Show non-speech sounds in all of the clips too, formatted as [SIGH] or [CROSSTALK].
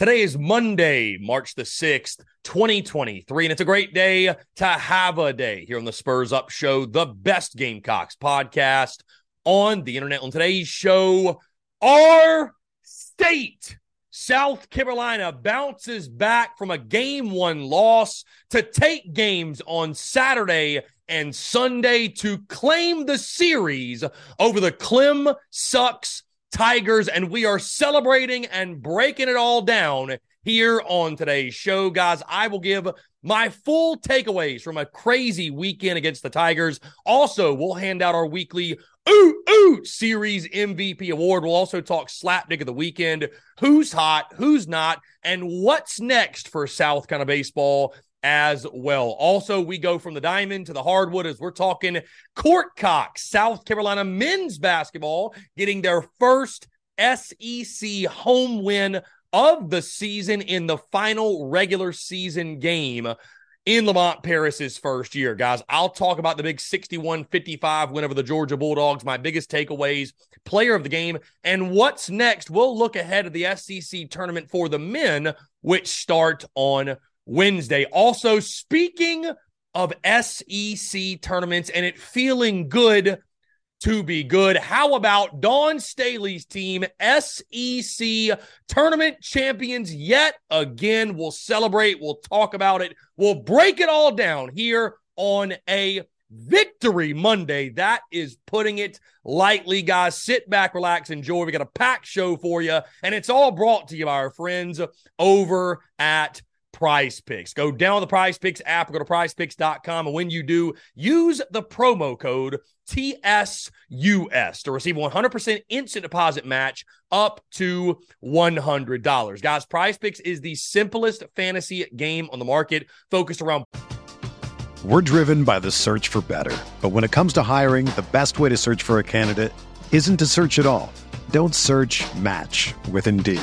Today is Monday, March the 6th, 2023, and it's a great day to have a day here on the Spurs Up Show, the best Gamecocks podcast on the internet. On today's show, our state, South Carolina, bounces back from a game one loss to take games on Saturday and Sunday to claim the series over the Clem Sucks Tigers, and we are celebrating and breaking it all down here on today's show, guys. I will give my full takeaways from a crazy weekend against the Tigers. Also, we'll hand out our weekly Oot Oot Series MVP award. We'll also talk slapdick of the weekend, who's hot, who's not, and what's next for South Kind of baseball as well. Also, we go from the diamond to the hardwood as we're talking Court Cocks, South Carolina men's basketball, getting their first SEC home win of the season in the final regular season game in Lamont Paris's first year. Guys, I'll talk about the big 61 55 win over the Georgia Bulldogs, my biggest takeaways, player of the game, and what's next. We'll look ahead of the SEC tournament for the men, which start on Wednesday. Also, speaking of SEC tournaments and it feeling good to be good, how about Dawn Staley's team, SEC tournament champions yet again? We'll celebrate, we'll talk about it, we'll break it all down here on a Victory Monday. That is putting it lightly, guys. Sit back, relax, enjoy. We got a packed show for you, and it's all brought to you by our friends over at Prize Picks. Go down the Prize Picks app go to prizepicks.com. And when you do, use the promo code TSUS to receive 100% instant deposit match up to $100. Guys, Prize Picks is the simplest fantasy game on the market focused around. We're driven by the search for better. But when it comes to hiring, the best way to search for a candidate isn't to search at all. Don't search match with Indeed.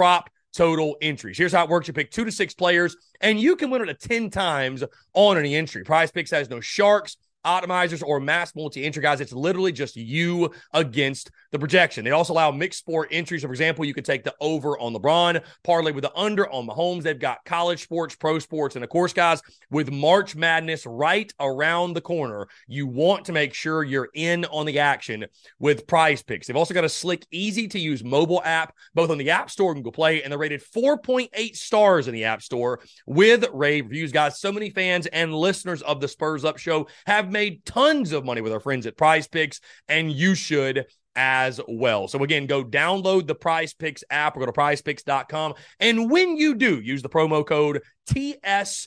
prop total entries. Here's how it works. You pick two to six players, and you can win it to 10 times on any entry. Prize Picks has no sharks, optimizers or mass multi-entry guys. It's literally just you against the projection. They also allow mixed sport entries. So for example, you could take the over on LeBron, parlay with the under on Mahomes. They've got college sports, pro sports, and of course, guys, with March Madness right around the corner, you want to make sure you're in on the action with Prize Picks. They've also got a slick, easy to use mobile app, both on the App Store and Google Play, and they're rated 4.8 stars in the App Store with rave reviews, guys. So many fans and listeners of the Spurs Up Show have made tons of money with our friends at Prize Picks, and you should as well. So again, go download the Prize Picks app or go to prizepicks.com. And when you do, use the promo code TSUS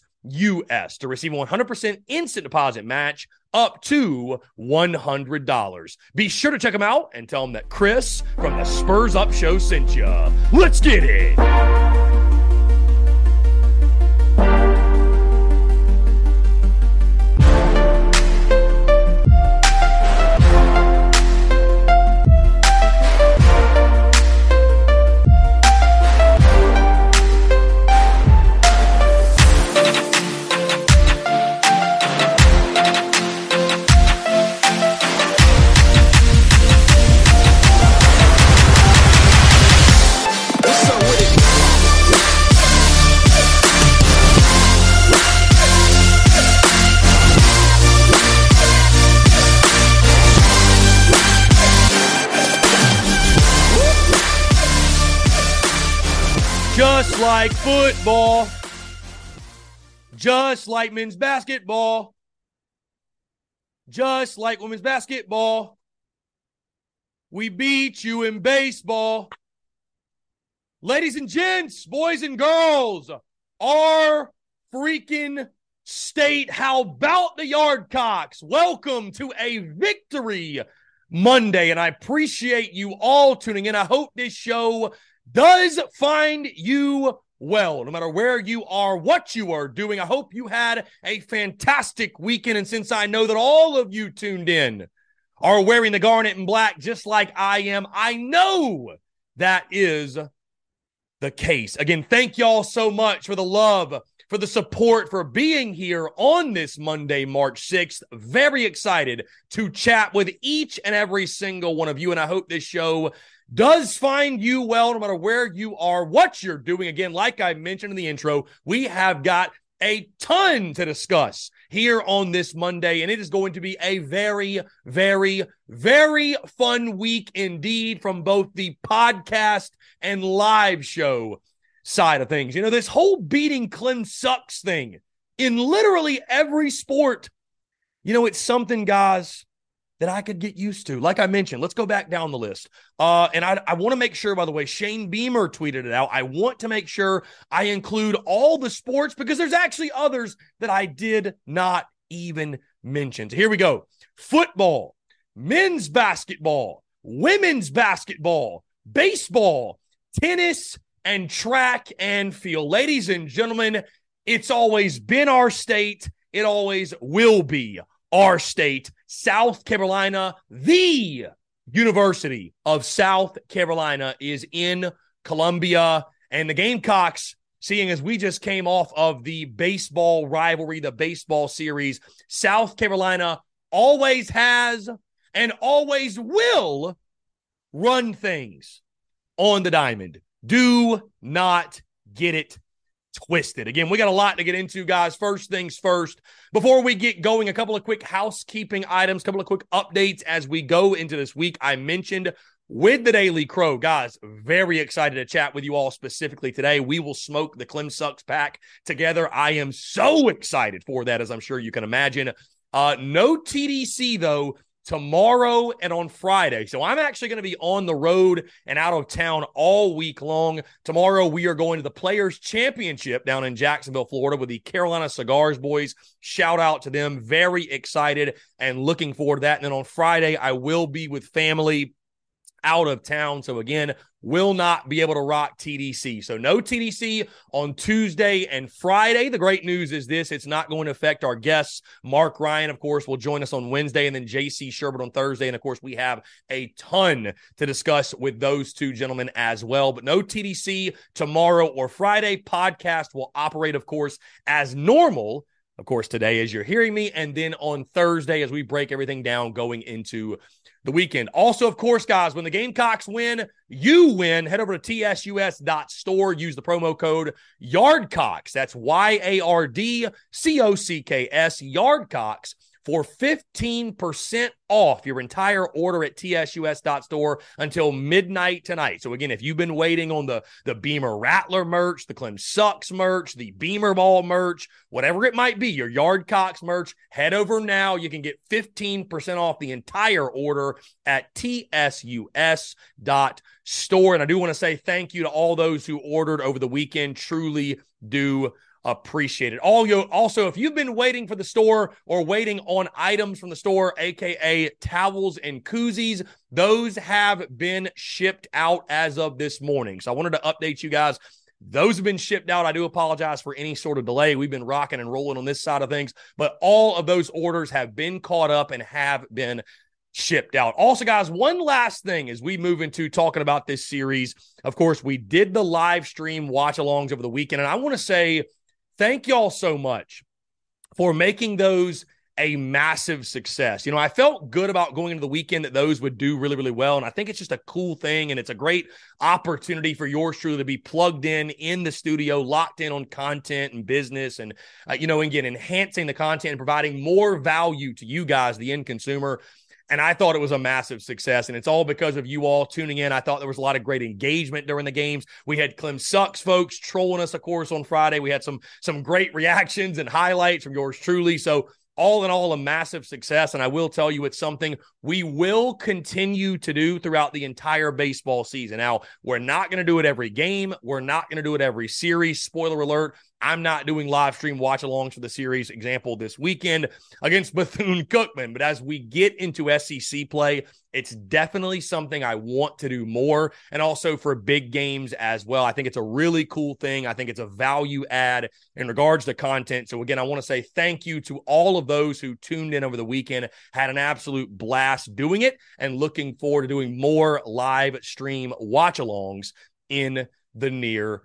to receive a 100% instant deposit match up to $100. Be sure to check them out and tell them that Chris from the Spurs Up Show sent you. Let's get it. Just like men's basketball, just like women's basketball, we beat you in baseball. Ladies and gents, boys and girls, our freaking state, how about the Yardcocks? Welcome to a victory Monday, and I appreciate you all tuning in. I hope this show does find you well, no matter where you are, what you are doing. I hope you had a fantastic weekend. And since I know that all of you tuned in are wearing the garnet and black just like I am, I know that is the case. Again, thank y'all so much for the love, for the support, for being here on this Monday, March 6th. Very excited to chat with each and every single one of you. And I hope this show does find you well, no matter where you are, what you're doing. Again, like I mentioned in the intro, we have got a ton to discuss here on this Monday, and it is going to be a very, very, very fun week indeed from both the podcast and live show side of things. You know, this whole beating Clem sucks thing in literally every sport, you know, it's something, guys, that I could get used to. Like I mentioned, let's go back down the list. Uh, and I, I want to make sure, by the way, Shane Beamer tweeted it out. I want to make sure I include all the sports because there's actually others that I did not even mention. So here we go football, men's basketball, women's basketball, baseball, tennis, and track and field. Ladies and gentlemen, it's always been our state. It always will be our state. South Carolina, the University of South Carolina is in Columbia. And the Gamecocks, seeing as we just came off of the baseball rivalry, the baseball series, South Carolina always has and always will run things on the diamond. Do not get it twisted. Again, we got a lot to get into, guys. First things first, before we get going, a couple of quick housekeeping items, a couple of quick updates as we go into this week. I mentioned with the Daily Crow, guys, very excited to chat with you all specifically today. We will smoke the Clem Sucks pack together. I am so excited for that, as I'm sure you can imagine. Uh, no TDC, though tomorrow and on Friday. So I'm actually going to be on the road and out of town all week long. Tomorrow we are going to the Players Championship down in Jacksonville, Florida with the Carolina Cigars boys. Shout out to them. Very excited and looking forward to that. And then on Friday I will be with family out of town. So again, will not be able to rock TDC. So no TDC on Tuesday and Friday. The great news is this it's not going to affect our guests. Mark Ryan, of course, will join us on Wednesday and then JC Shurburtt on Thursday. And of course, we have a ton to discuss with those two gentlemen as well. But no TDC tomorrow or Friday. Podcast will operate, of course, as normal. Of course, today as you're hearing me, and then on Thursday as we break everything down going into the weekend. Also, of course, guys, when the Gamecocks win, you win. Head over to tsus.store. Use the promo code YARDCOCKS. That's Y A R D C O C K S, YARDCOCKS for 15% off your entire order at tsus.store until midnight tonight. So again, if you've been waiting on the the Beamer Rattler merch, the Clem Sucks merch, the Beamer Ball merch, whatever it might be, your Yard Yardcocks merch, head over now. You can get 15% off the entire order at tsus.store. And I do want to say thank you to all those who ordered over the weekend. Truly do appreciated. All you also, if you've been waiting for the store or waiting on items from the store, aka towels and koozies, those have been shipped out as of this morning. So I wanted to update you guys. Those have been shipped out. I do apologize for any sort of delay. We've been rocking and rolling on this side of things, but all of those orders have been caught up and have been shipped out. Also, guys, one last thing as we move into talking about this series. Of course, we did the live stream watch alongs over the weekend, and I want to say thank y'all so much for making those a massive success. You know, I felt good about going into the weekend that those would do really, really well. And I think it's just a cool thing. And it's a great opportunity for yours truly to be plugged in in the studio, locked in on content and business. And, uh, you know, again, enhancing the content and providing more value to you guys, the end consumer. And I thought it was a massive success. And it's all because of you all tuning in. I thought there was a lot of great engagement during the games. We had Clem Sucks folks trolling us, of course, on Friday. We had some some great reactions and highlights from yours truly. So all in all, a massive success. And I will tell you, it's something we will continue to do throughout the entire baseball season. Now, we're not going to do it every game. We're not going to do it every series. Spoiler alert, I'm not doing live stream watch alongs for the series example this weekend against [LAUGHS] Bethune Cookman. But as we get into SEC play, it's definitely something I want to do more and also for big games as well. I think it's a really cool thing. I think it's a value add in regards to content. So, again, I want to say thank you to all of those who tuned in over the weekend, had an absolute blast doing it, and looking forward to doing more live stream watch alongs in the near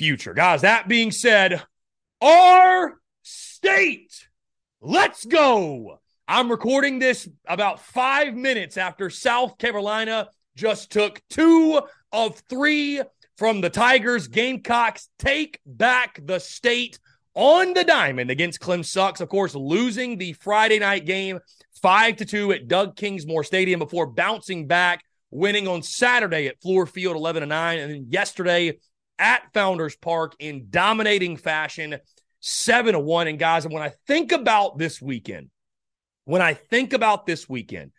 future. Guys, that being said, our state, let's go. I'm recording this about five minutes after South Carolina just took two of three from the Tigers. Gamecocks take back the state on the diamond against Clem Sucks. Of course, losing the Friday night game five to two at Doug Kingsmore Stadium before bouncing back, winning on Saturday at Fluor Field 11 to 9, and then yesterday at Founders Park in dominating fashion, 7 to 1. And guys, when I think about this weekend, when I think about this weekend,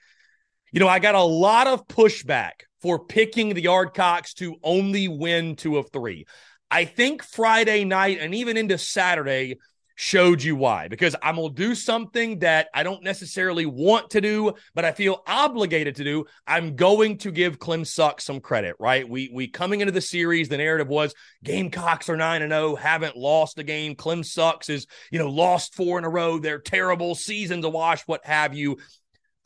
you know, I got a lot of pushback for picking the Yardcocks to only win two of three. I think Friday night and even into Saturday, showed you why. Because I'm going to do something that I don't necessarily want to do, but I feel obligated to do. I'm going to give Clem Suck some credit, right? We we coming into the series, the narrative was Gamecocks are 9 and 0, haven't lost a game. Clem Sucks is, you know, lost four in a row. They're terrible, seasons wash, what have you.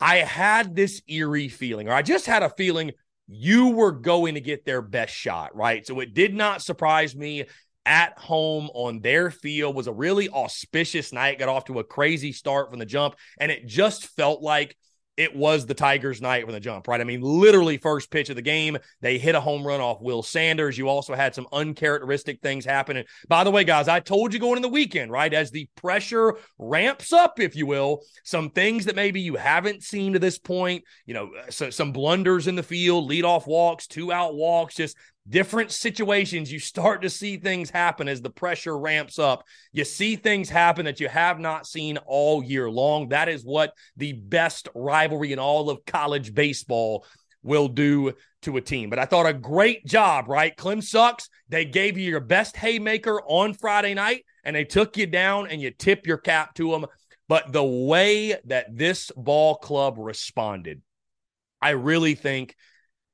I had this eerie feeling, or I just had a feeling you were going to get their best shot, right? So it did not surprise me at home on their field was a really auspicious night. Got off to a crazy start from the jump, and it just felt like it was the Tigers' night from the jump, right? I mean, literally first pitch of the game, they hit a home run off Will Sanders. You also had some uncharacteristic things happen. And by the way, guys, I told you going in the weekend, right? As the pressure ramps up, if you will, some things that maybe you haven't seen to this point, you know, so, some blunders in the field, leadoff walks, two out walks, just different situations, you start to see things happen as the pressure ramps up. You see things happen that you have not seen all year long. That is what the best rivalry in all of college baseball will do to a team. But I thought a great job, right? Clem sucks. They gave you your best haymaker on Friday night and they took you down and you tip your cap to them. But the way that this ball club responded, I really think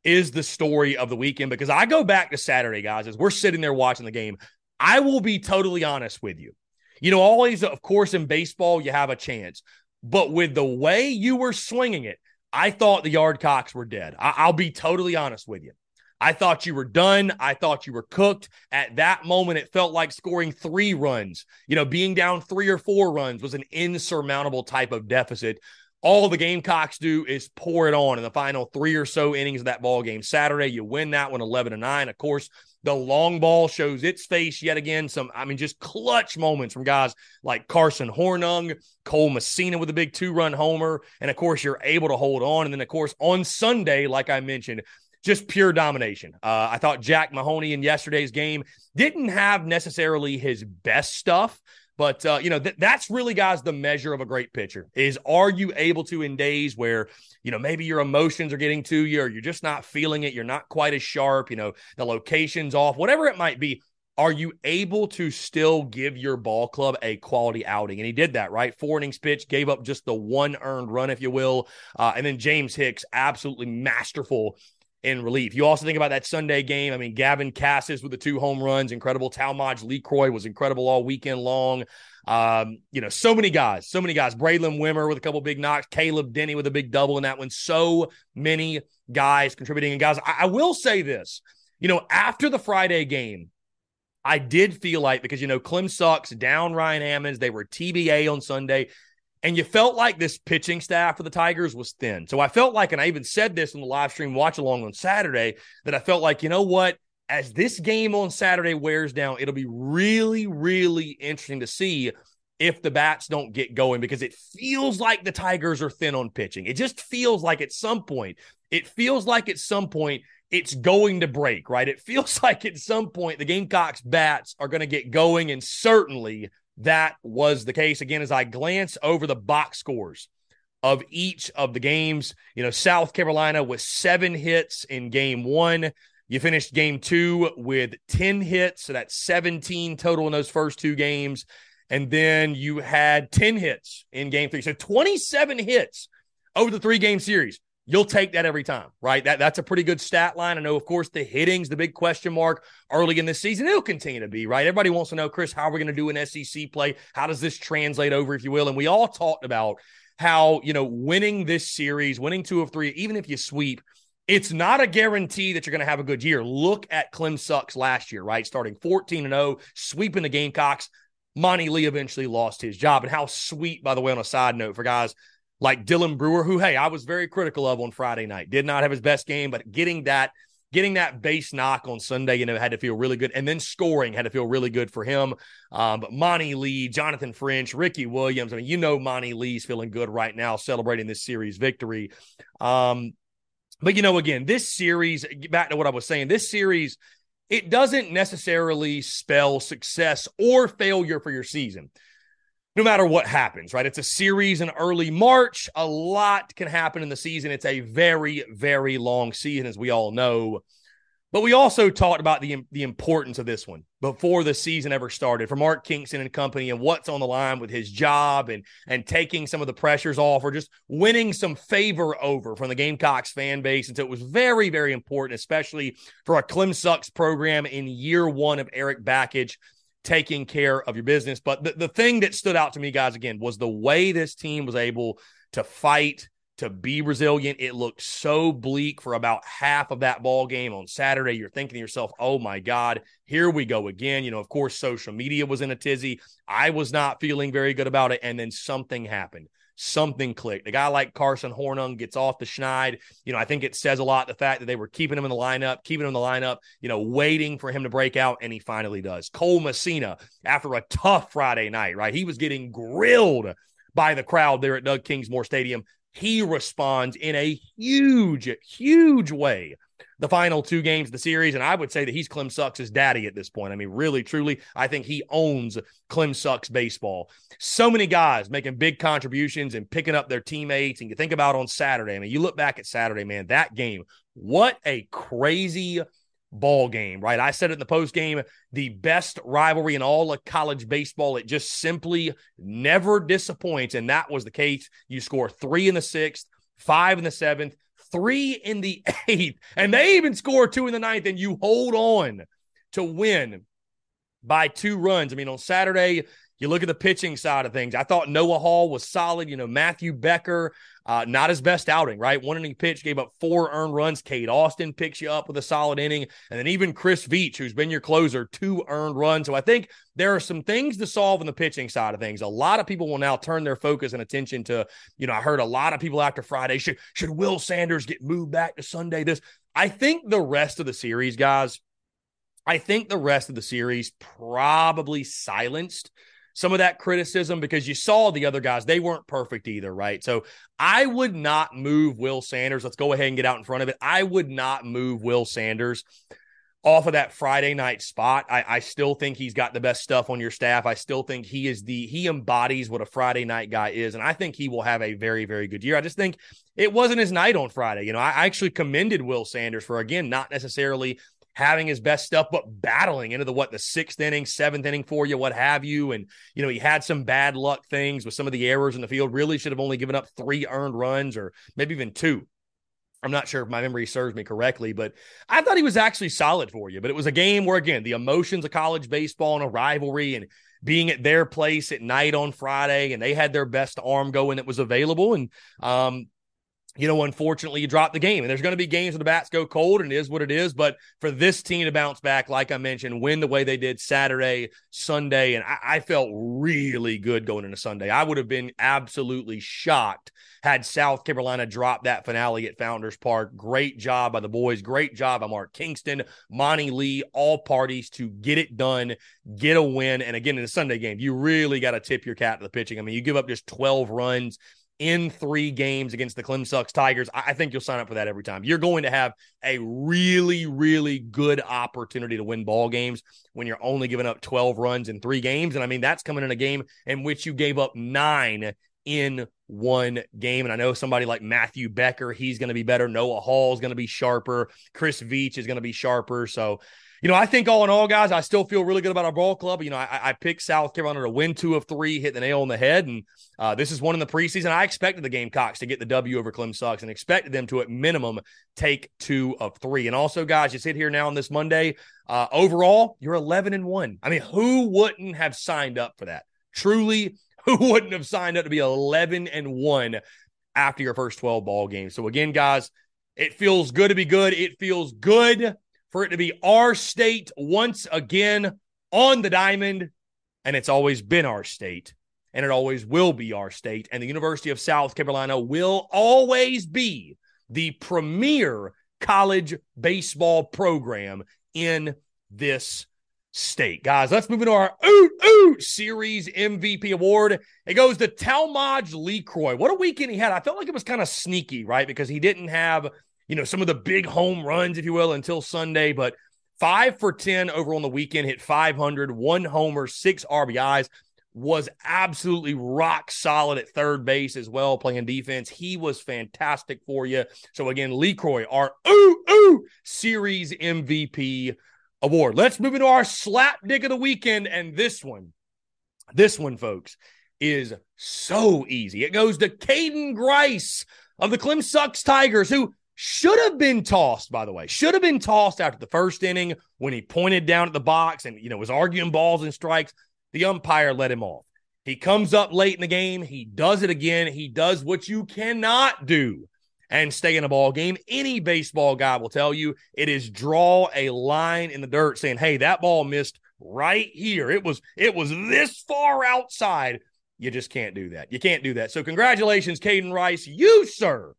is the story of the weekend because I go back to Saturday, guys, as we're sitting there watching the game. I will be totally honest with you. You know, always, of course, in baseball, you have a chance. But with the way you were swinging it, I thought the Yardcocks were dead. I- will be totally honest with you. I thought you were done. I thought you were cooked. At that moment, it felt like scoring three runs. You know, being down three or four runs was an insurmountable type of deficit all the Gamecocks do is pour it on in the final three or so innings of that ball game. Saturday, you win that one 11 to 9. Of course, the long ball shows its face yet again. Some, I mean, just clutch moments from guys like Carson Hornung, Cole Messina with a big two run homer. And of course, you're able to hold on. And then, of course, on Sunday, like I mentioned, just pure domination. Uh, I thought Jack Mahoney in yesterday's game didn't have necessarily his best stuff, but uh, you know th- that's really, guys, the measure of a great pitcher is are you able to in days where you know maybe your emotions are getting to you, or you're just not feeling it, you're not quite as sharp, you know the location's off, whatever it might be. Are you able to still give your ball club a quality outing? And he did that, right? Four innings pitch, gave up just the one earned run, if you will. Uh, and then James Hicks, absolutely masterful in relief. You also think about that Sunday game. I mean, Gavin Casas with the two home runs, incredible. Talmadge Lecroy was incredible all weekend long. Um, you know, so many guys, so many guys. Braylen Wimmer with a couple big knocks, Caleb Denny with a big double in that one. So many guys contributing. And guys, I, I will say this, you know, after the Friday game, I did feel like because you know Clem sucks down Ryan Ammons, they were TBA on Sunday. And you felt like this pitching staff for the Tigers was thin. So I felt like, and I even said this in the live stream watch along on Saturday, that I felt like, you know what? As this game on Saturday wears down, it'll be really, really interesting to see if the bats don't get going because it feels like the Tigers are thin on pitching. It just feels like at some point, it feels like at some point it's going to break, right? It [LAUGHS] feels like at some point the Gamecocks bats are going to get going. And certainly that was the case. Again, as I glance over the box scores of each of the games, you know, South Carolina with seven hits in game one. You finished game two with 10 hits. So that's 17 total in those first two games. And then you had 10 hits in game three. So 27 hits over the three game series. You'll take that every time, right? That that's a pretty good stat line. I know, of course, the hitting's the big question mark early in this season. It'll continue to be, right? Everybody wants to know, Chris, how are we going to do an SEC play? How does this translate over, if you will? And we all talked about how, you know, winning this series, winning two of three, even if you sweep, it's not a guarantee that you're going to have a good year. Look at Clem Sucks last year, right? Starting 14 and 0, sweeping the Gamecocks. Monte Lee eventually lost his job. And how sweet, by the way, on a side note for guys like Dylan Brewer, who, hey, I was very critical of on Friday night, did not have his best game, but getting that getting that base knock on Sunday, you know, had to feel really good. And then scoring had to feel really good for him. Um, but Monte Lee, Jonathan French, Ricky Williams. I mean, you know, Monte Lee's feeling good right now, celebrating this series victory. Um, but, you know, again, this series, back to what I was saying, this series it doesn't necessarily spell success or failure for your season. No matter what happens, right? It's a series in early March. A lot can happen in the season. It's a very, very long season, as we all know. But we also talked about the, the importance of this one before the season ever started for Mark Kingston and company and what's on the line with his job and and taking some of the pressures off or just winning some favor over from the Gamecocks fan base. And so it was very, very important, especially for a Clem Sucks program in year one of Eric Bakich taking care of your business. But the, the thing that stood out to me, guys, again, was the way this team was able to fight to be resilient. It looked so bleak for about half of that ball game on Saturday. You're thinking to yourself, "Oh my God, here we go again." You know, of course, social media was in a tizzy. I was not feeling very good about it, and then something happened. Something clicked. A guy like Carson Hornung gets off the schneid. You know, I think it says a lot the fact that they were keeping him in the lineup, keeping him in the lineup, you know, waiting for him to break out, and he finally does. Cole Messina, after a tough Friday night, right? He was getting grilled by the crowd there at Doug Kingsmore Stadium he responds in a huge, huge way the final two games of the series. And I would say that he's Clem Sucks' daddy at this point. I mean, really, truly, I think he owns Clem Sucks baseball. So many guys making big contributions and picking up their teammates. And you think about on Saturday, I mean, you look back at Saturday, man, that game, what a crazy ball game, right? I said it in the post game, the best rivalry in all of college baseball. It just simply never disappoints. And that was the case. You score three in the sixth, five in the seventh, three in the [LAUGHS] eighth, and they even score two in the ninth, and you hold on to win by two runs. I mean, on Saturday, you look at the pitching side of things. I thought Noah Hall was solid. You know, Matthew Becker, uh, not his best outing, right? One inning pitch, gave up four earned runs. Cade Austin picks you up with a solid inning. And then even Chris Veach, who's been your closer, two earned runs. So I think there are some things to solve on the pitching side of things. A lot of people will now turn their focus and attention to, you know, I heard a lot of people after Friday, should, should Will Sanders get moved back to Sunday? This, I think the rest of the series, guys, I think the rest of the series probably silenced some of that criticism because you saw the other guys, they weren't perfect either, right? So I would not move Will Sanders. Let's go ahead and get out in front of it. I would not move Will Sanders off of that Friday night spot. I, I still think he's got the best stuff on your staff. I still think he is the he embodies what a Friday night guy is, and I think he will have a very very good year. I just think it wasn't his night on Friday. You know, I, I actually commended Will Sanders for again not necessarily having his best stuff, but battling into the what the sixth inning, seventh inning for you, what have you. And you know, he had some bad luck things with some of the errors in the field. Really should have only given up three earned runs or maybe even two. I'm not sure if my memory serves me correctly, but I thought he was actually solid for you. But it was a game where, again, the emotions of college baseball and a rivalry and being at their place at night on Friday, and they had their best arm going that was available. And um, you know, unfortunately, you drop the game. And there's going to be games where the bats go cold, and it is what it is. But for this team to bounce back, like I mentioned, win the way they did Saturday, Sunday, and I, I felt really good going into Sunday. I would have been absolutely shocked had South Carolina dropped that finale at Founders Park. Great job by the boys. Great job by Mark Kingston, Monte Lee, all parties to get it done, get a win. And again, in the Sunday game, you really got to tip your cap to the pitching. I mean, you give up just 12 runs in three games against the Clem Sucks Tigers, I think you'll sign up for that every time. You're going to have a really, really good opportunity to win ball games when you're only giving up 12 runs in three games. And I mean, that's coming in a game in which you gave up nine in one game. And I know somebody like Matthew Becker, he's going to be better. Noah Hall is going to be sharper. Chris Veach is going to be sharper. So you know, I think all in all, guys, I still feel really good about our ball club. You know, I, I picked South Carolina to win two of three, hit the nail on the head. And uh, this is one in the preseason. I expected the Gamecocks to get the W over Clem Sucks and expected them to, at minimum, take two of three. And also, guys, you sit here now on this Monday. Uh, overall, you're 11 and one. I mean, who wouldn't have signed up for that? Truly, [LAUGHS] who wouldn't have signed up to be 11 and one after your first 12 ball games? So, again, guys, it feels good to be good. It feels good for it to be our state once again on the diamond. And it's always been our state, and it always will be our state. And the University of South Carolina will always be the premier college baseball program in this state. Guys, let's move into our Oot Oot Series MVP award. It goes to Talmadge Lecroy. What a weekend he had. I felt like it was kind of sneaky, right? Because he didn't have you know, some of the big home runs, if you will, until Sunday. But five for 10 over on the weekend, hit 500, one homer, six RBIs, was absolutely rock solid at third base as well, playing defense. He was fantastic for you. So, again, Lecroy, our oot, oot series MVP award. Let's move into our slap dick of the weekend. And this one, this one, folks, is so easy. It goes to Caden Grice of the Clem Sucks Tigers, who should have been tossed, by the way. Should have been tossed after the first inning when he pointed down at the box and, you know, was arguing balls and strikes. The umpire let him off. He comes up late in the game. He does it again. He does what you cannot do and stay in a ball game. Any baseball guy will tell you it is draw a line in the dirt saying, "Hey, that ball missed right here. It was it was this far outside." You just can't do that. You can't do that. So congratulations, Caden Grice. You, sir,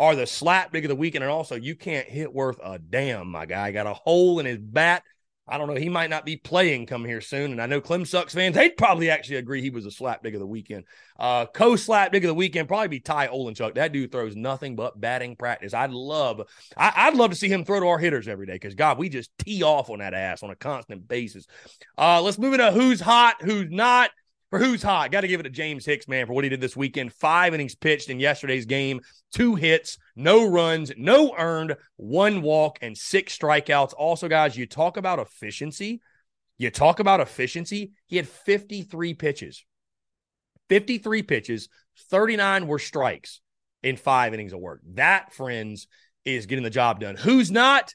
are the slap dig of the weekend. And also, you can't hit worth a damn, my guy. Got a hole in his bat. I don't know. He might not be playing come here soon. And I know Clem Sucks fans, they'd probably actually agree he was a slap dig of the weekend. Uh, Co slap dig of the weekend, probably be Ty Olenchuk. That dude throws nothing but batting practice. I'd love, I, would love to see him throw to our hitters every day because, God, we just tee off on that ass on a constant basis. Uh, let's move into who's hot, who's not. For who's hot, got to give it to James Hicks, man, for what he did this weekend. Five innings pitched in yesterday's game, two hits, no runs, no earned, one walk, and six strikeouts. Also, guys, you talk about efficiency. You talk about efficiency. He had 53 pitches. 53 pitches, 39 were strikes in five innings of work. That, friends, is getting the job done. Who's not?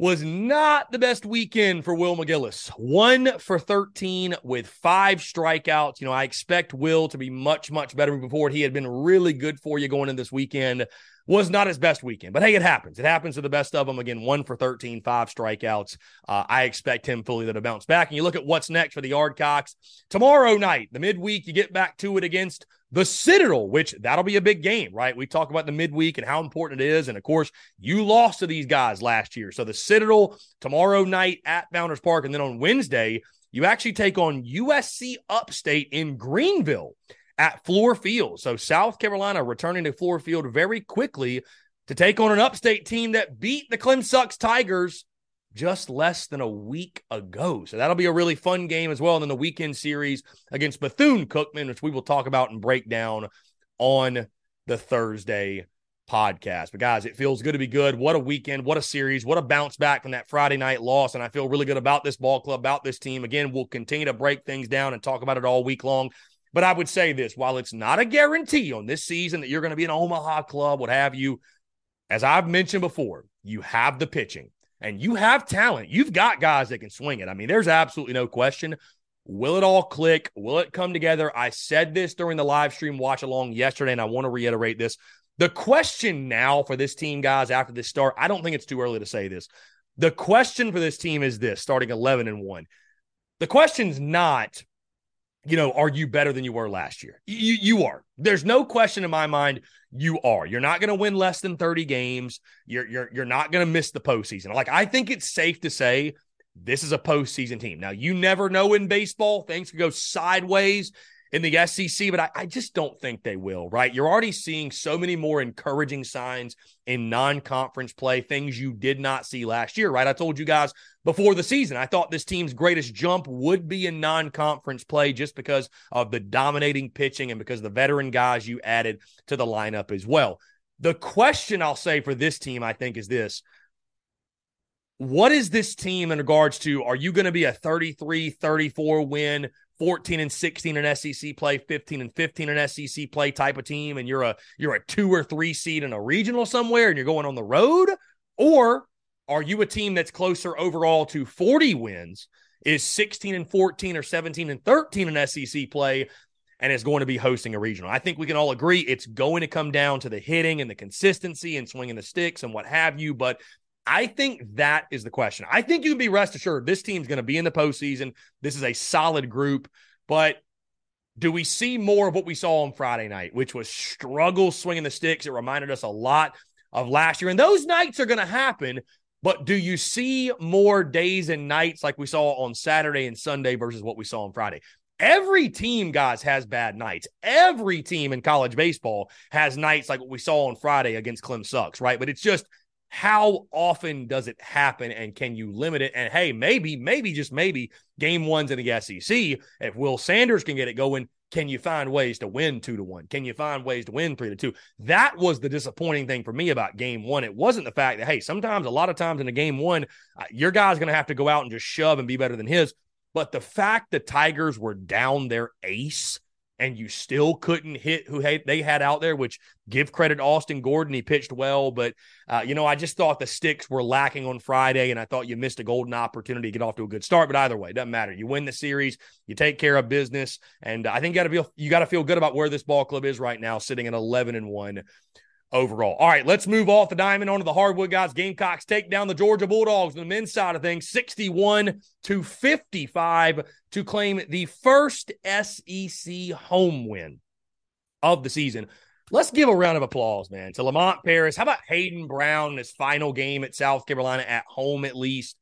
Was not the best weekend for Will McGillis. One for 13 with five strikeouts. You know, I expect Will to be much, much better forward. He had been really good for you going in this weekend. Was not his best weekend, but hey, it happens. It happens to the best of them. Again, one for 13, five strikeouts. Uh, I expect him fully to bounce back. And you look at what's next for the Yardcocks. Tomorrow night, the midweek, you get back to it against the Citadel, which that'll be a big game, right? We talk about the midweek and how important it is. And of course, you lost to these guys last year. So the Citadel tomorrow night at Founders Park. And then on Wednesday, you actually take on USC Upstate in Greenville at Fluor Field. So South Carolina returning to Fluor Field very quickly to take on an upstate team that beat the Clem Sucks Tigers just less than a week ago. So that'll be a really fun game as well. And then the weekend series against Bethune Cookman, which we will talk about and break down on the Thursday podcast. But guys, it feels good to be good. What a weekend. What a series. What a bounce back from that Friday night loss. And I feel really good about this ball club, about this team. Again, we'll continue to break things down and talk about it all week long. But I would say this while it's not a guarantee on this season that you're going to be an Omaha club, what have you, as I've mentioned before, you have the pitching and you have talent. You've got guys that can swing it. I mean, there's absolutely no question. Will it all click? Will it come together? I said this during the live stream watch along yesterday, and I want to reiterate this. The question now for this team, guys, after this start, I don't think it's too early to say this. The question for this team is this starting 11 and 1. The question's not, you know, are you better than you were last year? You, you are. There's no question in my mind you are. You're not going to win less than 30 games. You're you're you're not going to miss the postseason. Like I think it's safe to say this is a postseason team. Now you never know in baseball; things could go sideways in the SEC, but I, I, just don't think they will, right? You're already seeing so many more encouraging signs in non conference play, things you did not see last year, right? I told you guys before the season, I thought this team's greatest jump would be in non conference play just because of the dominating pitching and because the veteran guys you added to the lineup as well. The question I'll say for this team, I think, is this. What is this team in regards to? Are you going to be a 33 34 win 14 and 16 in SEC play, 15 and 15 in SEC play type of team, and you're a you're a two or three seed in a regional somewhere and you're going on the road? Or are you a team that's closer overall to 40 wins, is 16 and 14 or 17 and 13 in SEC play, and is going to be hosting a regional? I think we can all agree it's going to come down to the hitting and the consistency and swinging the sticks and what have you. But I think that is the question. I think you can be rest assured this team's going to be in the postseason. This is a solid group, but do we see more of what we saw on Friday night, which was struggle swinging the sticks? It reminded us a lot of last year, and those nights are going to happen. But do you see more days and nights like we saw on Saturday and Sunday versus what we saw on Friday? Every team, guys, has bad nights. Every team in college baseball has nights like what we saw on Friday against Clem Sucks, right? But it's just how often does it happen and can you limit it? And hey, maybe, maybe, just maybe game ones in the SEC, if Will Sanders can get it going, can you find ways to win two to one? Can you find ways to win three to two? That was the disappointing thing for me about game one. It wasn't the fact that, hey, sometimes, a lot of times in a game one, uh, your guy's going to have to go out and just shove and be better than his. But the fact the Tigers were down their ace and you still couldn't hit who they had out there, which give credit Austin Gordon. He pitched well, but, uh, you know, I just thought the sticks were lacking on Friday, and I thought you missed a golden opportunity to get off to a good start. But either way, it doesn't matter. You win the series, you take care of business, and I think you got to feel you got to feel good about where this ball club is right now, sitting at 11 and 1 overall. All right, let's move off the diamond onto the hardwood, guys. Gamecocks take down the Georgia Bulldogs on the men's side of things, 61 to 55 to claim the first SEC home win of the season. Let's give a round of applause, man, to Lamont Paris. How about Hayden Brown in his final game at South Carolina at home, at least,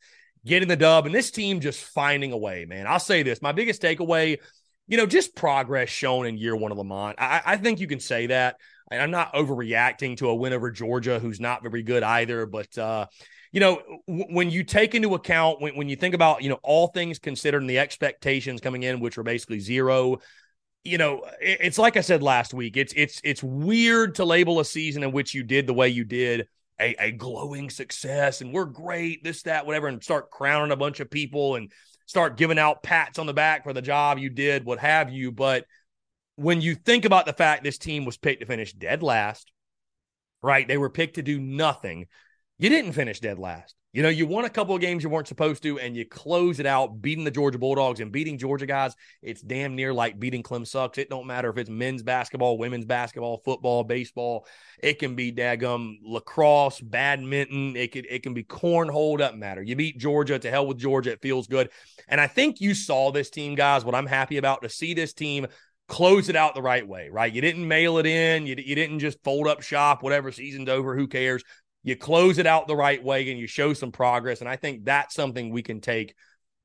getting the dub, and this team just finding a way, man. I'll say this my biggest takeaway, you know, just progress shown in year one of Lamont. I, I think you can say that and I'm not overreacting to a win over Georgia, who's not very good either. But uh, you know, w- when you take into account when, when you think about you know all things considered and the expectations coming in, which were basically zero. You know, it, it's like I said last week. It's it's it's weird to label a season in which you did the way you did a, a glowing success and we're great, this, that, whatever, and start crowning a bunch of people and start giving out pats on the back for the job you did, what have you. But when you think about the fact this team was picked to finish dead last, right? They were picked to do nothing. You didn't finish dead last. You know, you won a couple of games you weren't supposed to, and you close it out beating the Georgia Bulldogs and beating Georgia guys. It's damn near like beating Clem sucks. It don't matter if it's men's basketball, women's basketball, football, baseball. It can be daggum lacrosse, badminton. It can it can be cornhole. Doesn't matter. You beat Georgia. To hell with Georgia. It feels good. And I think you saw this team, guys. What I'm happy about to see this team close it out the right way, right? You didn't mail it in. You, you didn't just fold up shop, whatever season's over, who cares? You close it out the right way and you show some progress. And I think that's something we can take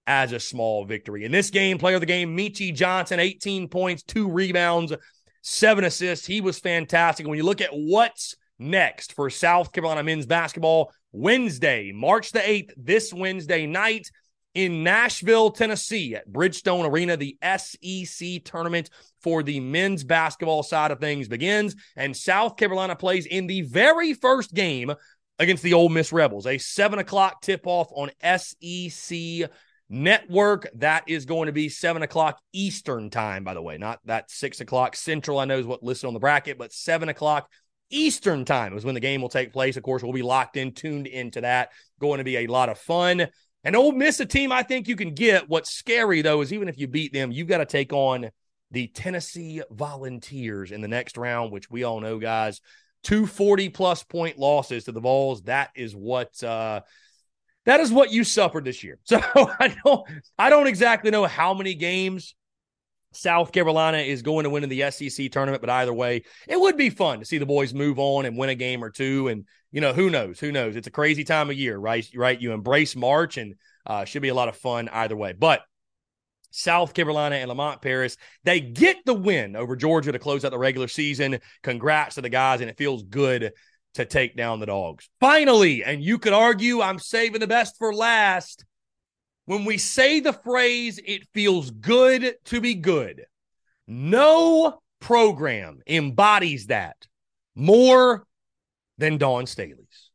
as a small victory. In this game, player of the game, Meechie Johnson, 18 points, two rebounds, seven assists. He was fantastic. When you look at what's next for South Carolina men's basketball, Wednesday, March the 8th, this Wednesday night, in Nashville, Tennessee at Bridgestone Arena. The SEC tournament for the men's basketball side of things begins, and South Carolina plays in the very first game against the Ole Miss Rebels. A seven o'clock tip off on SEC Network. That is going to be seven o'clock Eastern time, by the way, not that six o'clock Central. I know is what listed on the bracket, but seven o'clock Eastern time is when the game will take place. Of course, we'll be locked in, tuned into that. Going to be a lot of fun. And Ole Miss, a team I think you can get. What's scary though is even if you beat them, you've got to take on the Tennessee Volunteers in the next round, which we all know, guys. two forty plus point losses to the Vols. That is what uh, that is what you suffered this year. [LAUGHS] So I don't I don't exactly know how many games South Carolina is going to win in the SEC tournament, but either way, it would be fun to see the boys move on and win a game or two. And you know, who knows? Who knows? It's a crazy time of year, right? Right? You embrace March, and uh, should be a lot of fun either way. But South Carolina and Lamont Paris, they get the win over Georgia to close out the regular season. Congrats to the guys, and it feels good to take down the dogs. Finally, and you could argue I'm saving the best for last. When we say the phrase, it feels good to be good, no program embodies that more than Dawn Staley's.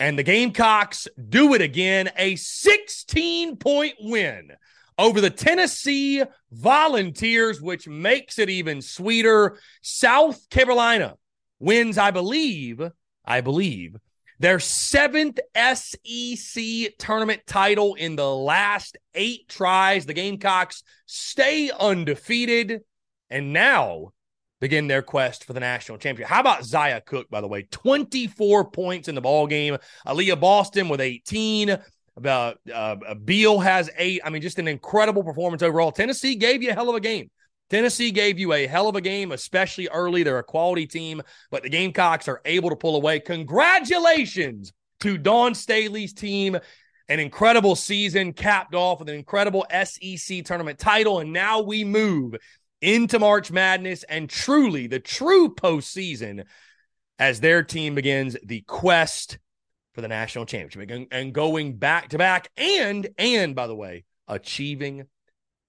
And the Gamecocks do it again a 16 point win over the Tennessee Volunteers, which makes it even sweeter. South Carolina wins, I believe, I believe, their seventh SEC tournament title in the last eight tries. The Gamecocks stay undefeated and now begin their quest for the national championship. How about Zia Cooke, by the way? 24 points in the ball game. Aaliyah Boston with 18. About uh, Beal has eight. I mean, just an incredible performance overall. Tennessee gave you a hell of a game. Tennessee gave you a hell of a game, especially early. They're a quality team, but the Gamecocks are able to pull away. Congratulations to Dawn Staley's team. An incredible season capped off with an incredible SEC tournament title. And now we move into March Madness and truly the true postseason as their team begins the quest for the national championship and, and going back to back and, and by the way, achieving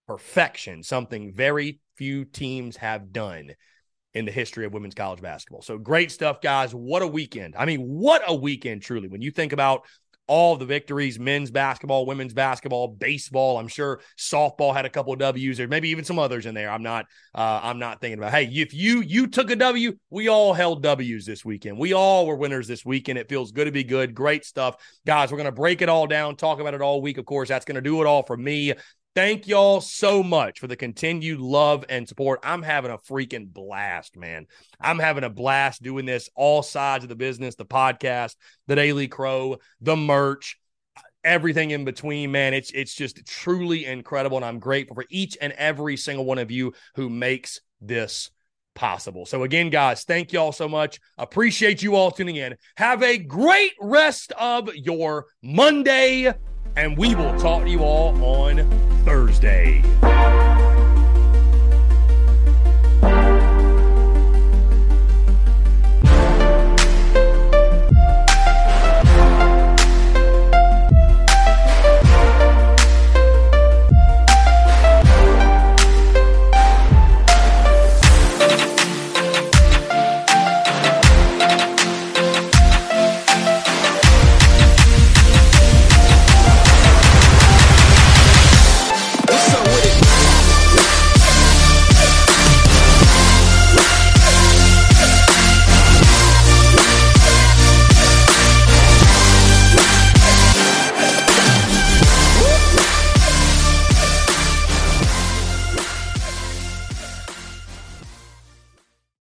perfection, something very few teams have done in the history of women's college basketball. So great stuff, guys. What a weekend. I mean, what a weekend, truly. When you think about all the victories men's basketball, women's basketball, baseball. I'm sure softball had a couple of W's or maybe even some others in there. I'm not uh, I'm not thinking about. Hey, if you you took a W, we all held W's this weekend. We all were winners this weekend. It feels good to be good. Great stuff. Guys, we're going to break it all down, talk about it all week. Of course, that's going to do it all for me. Thank y'all so much for the continued love and support. I'm having a freaking blast, man. I'm having a blast doing this, all sides of the business, the podcast, the Daily Crow, the merch, everything in between, man. It's it's just truly incredible. And I'm grateful for each and every single one of you who makes this possible. So again, guys, thank y'all so much. Appreciate you all tuning in. Have a great rest of your Monday and we will talk to you all on Thursday.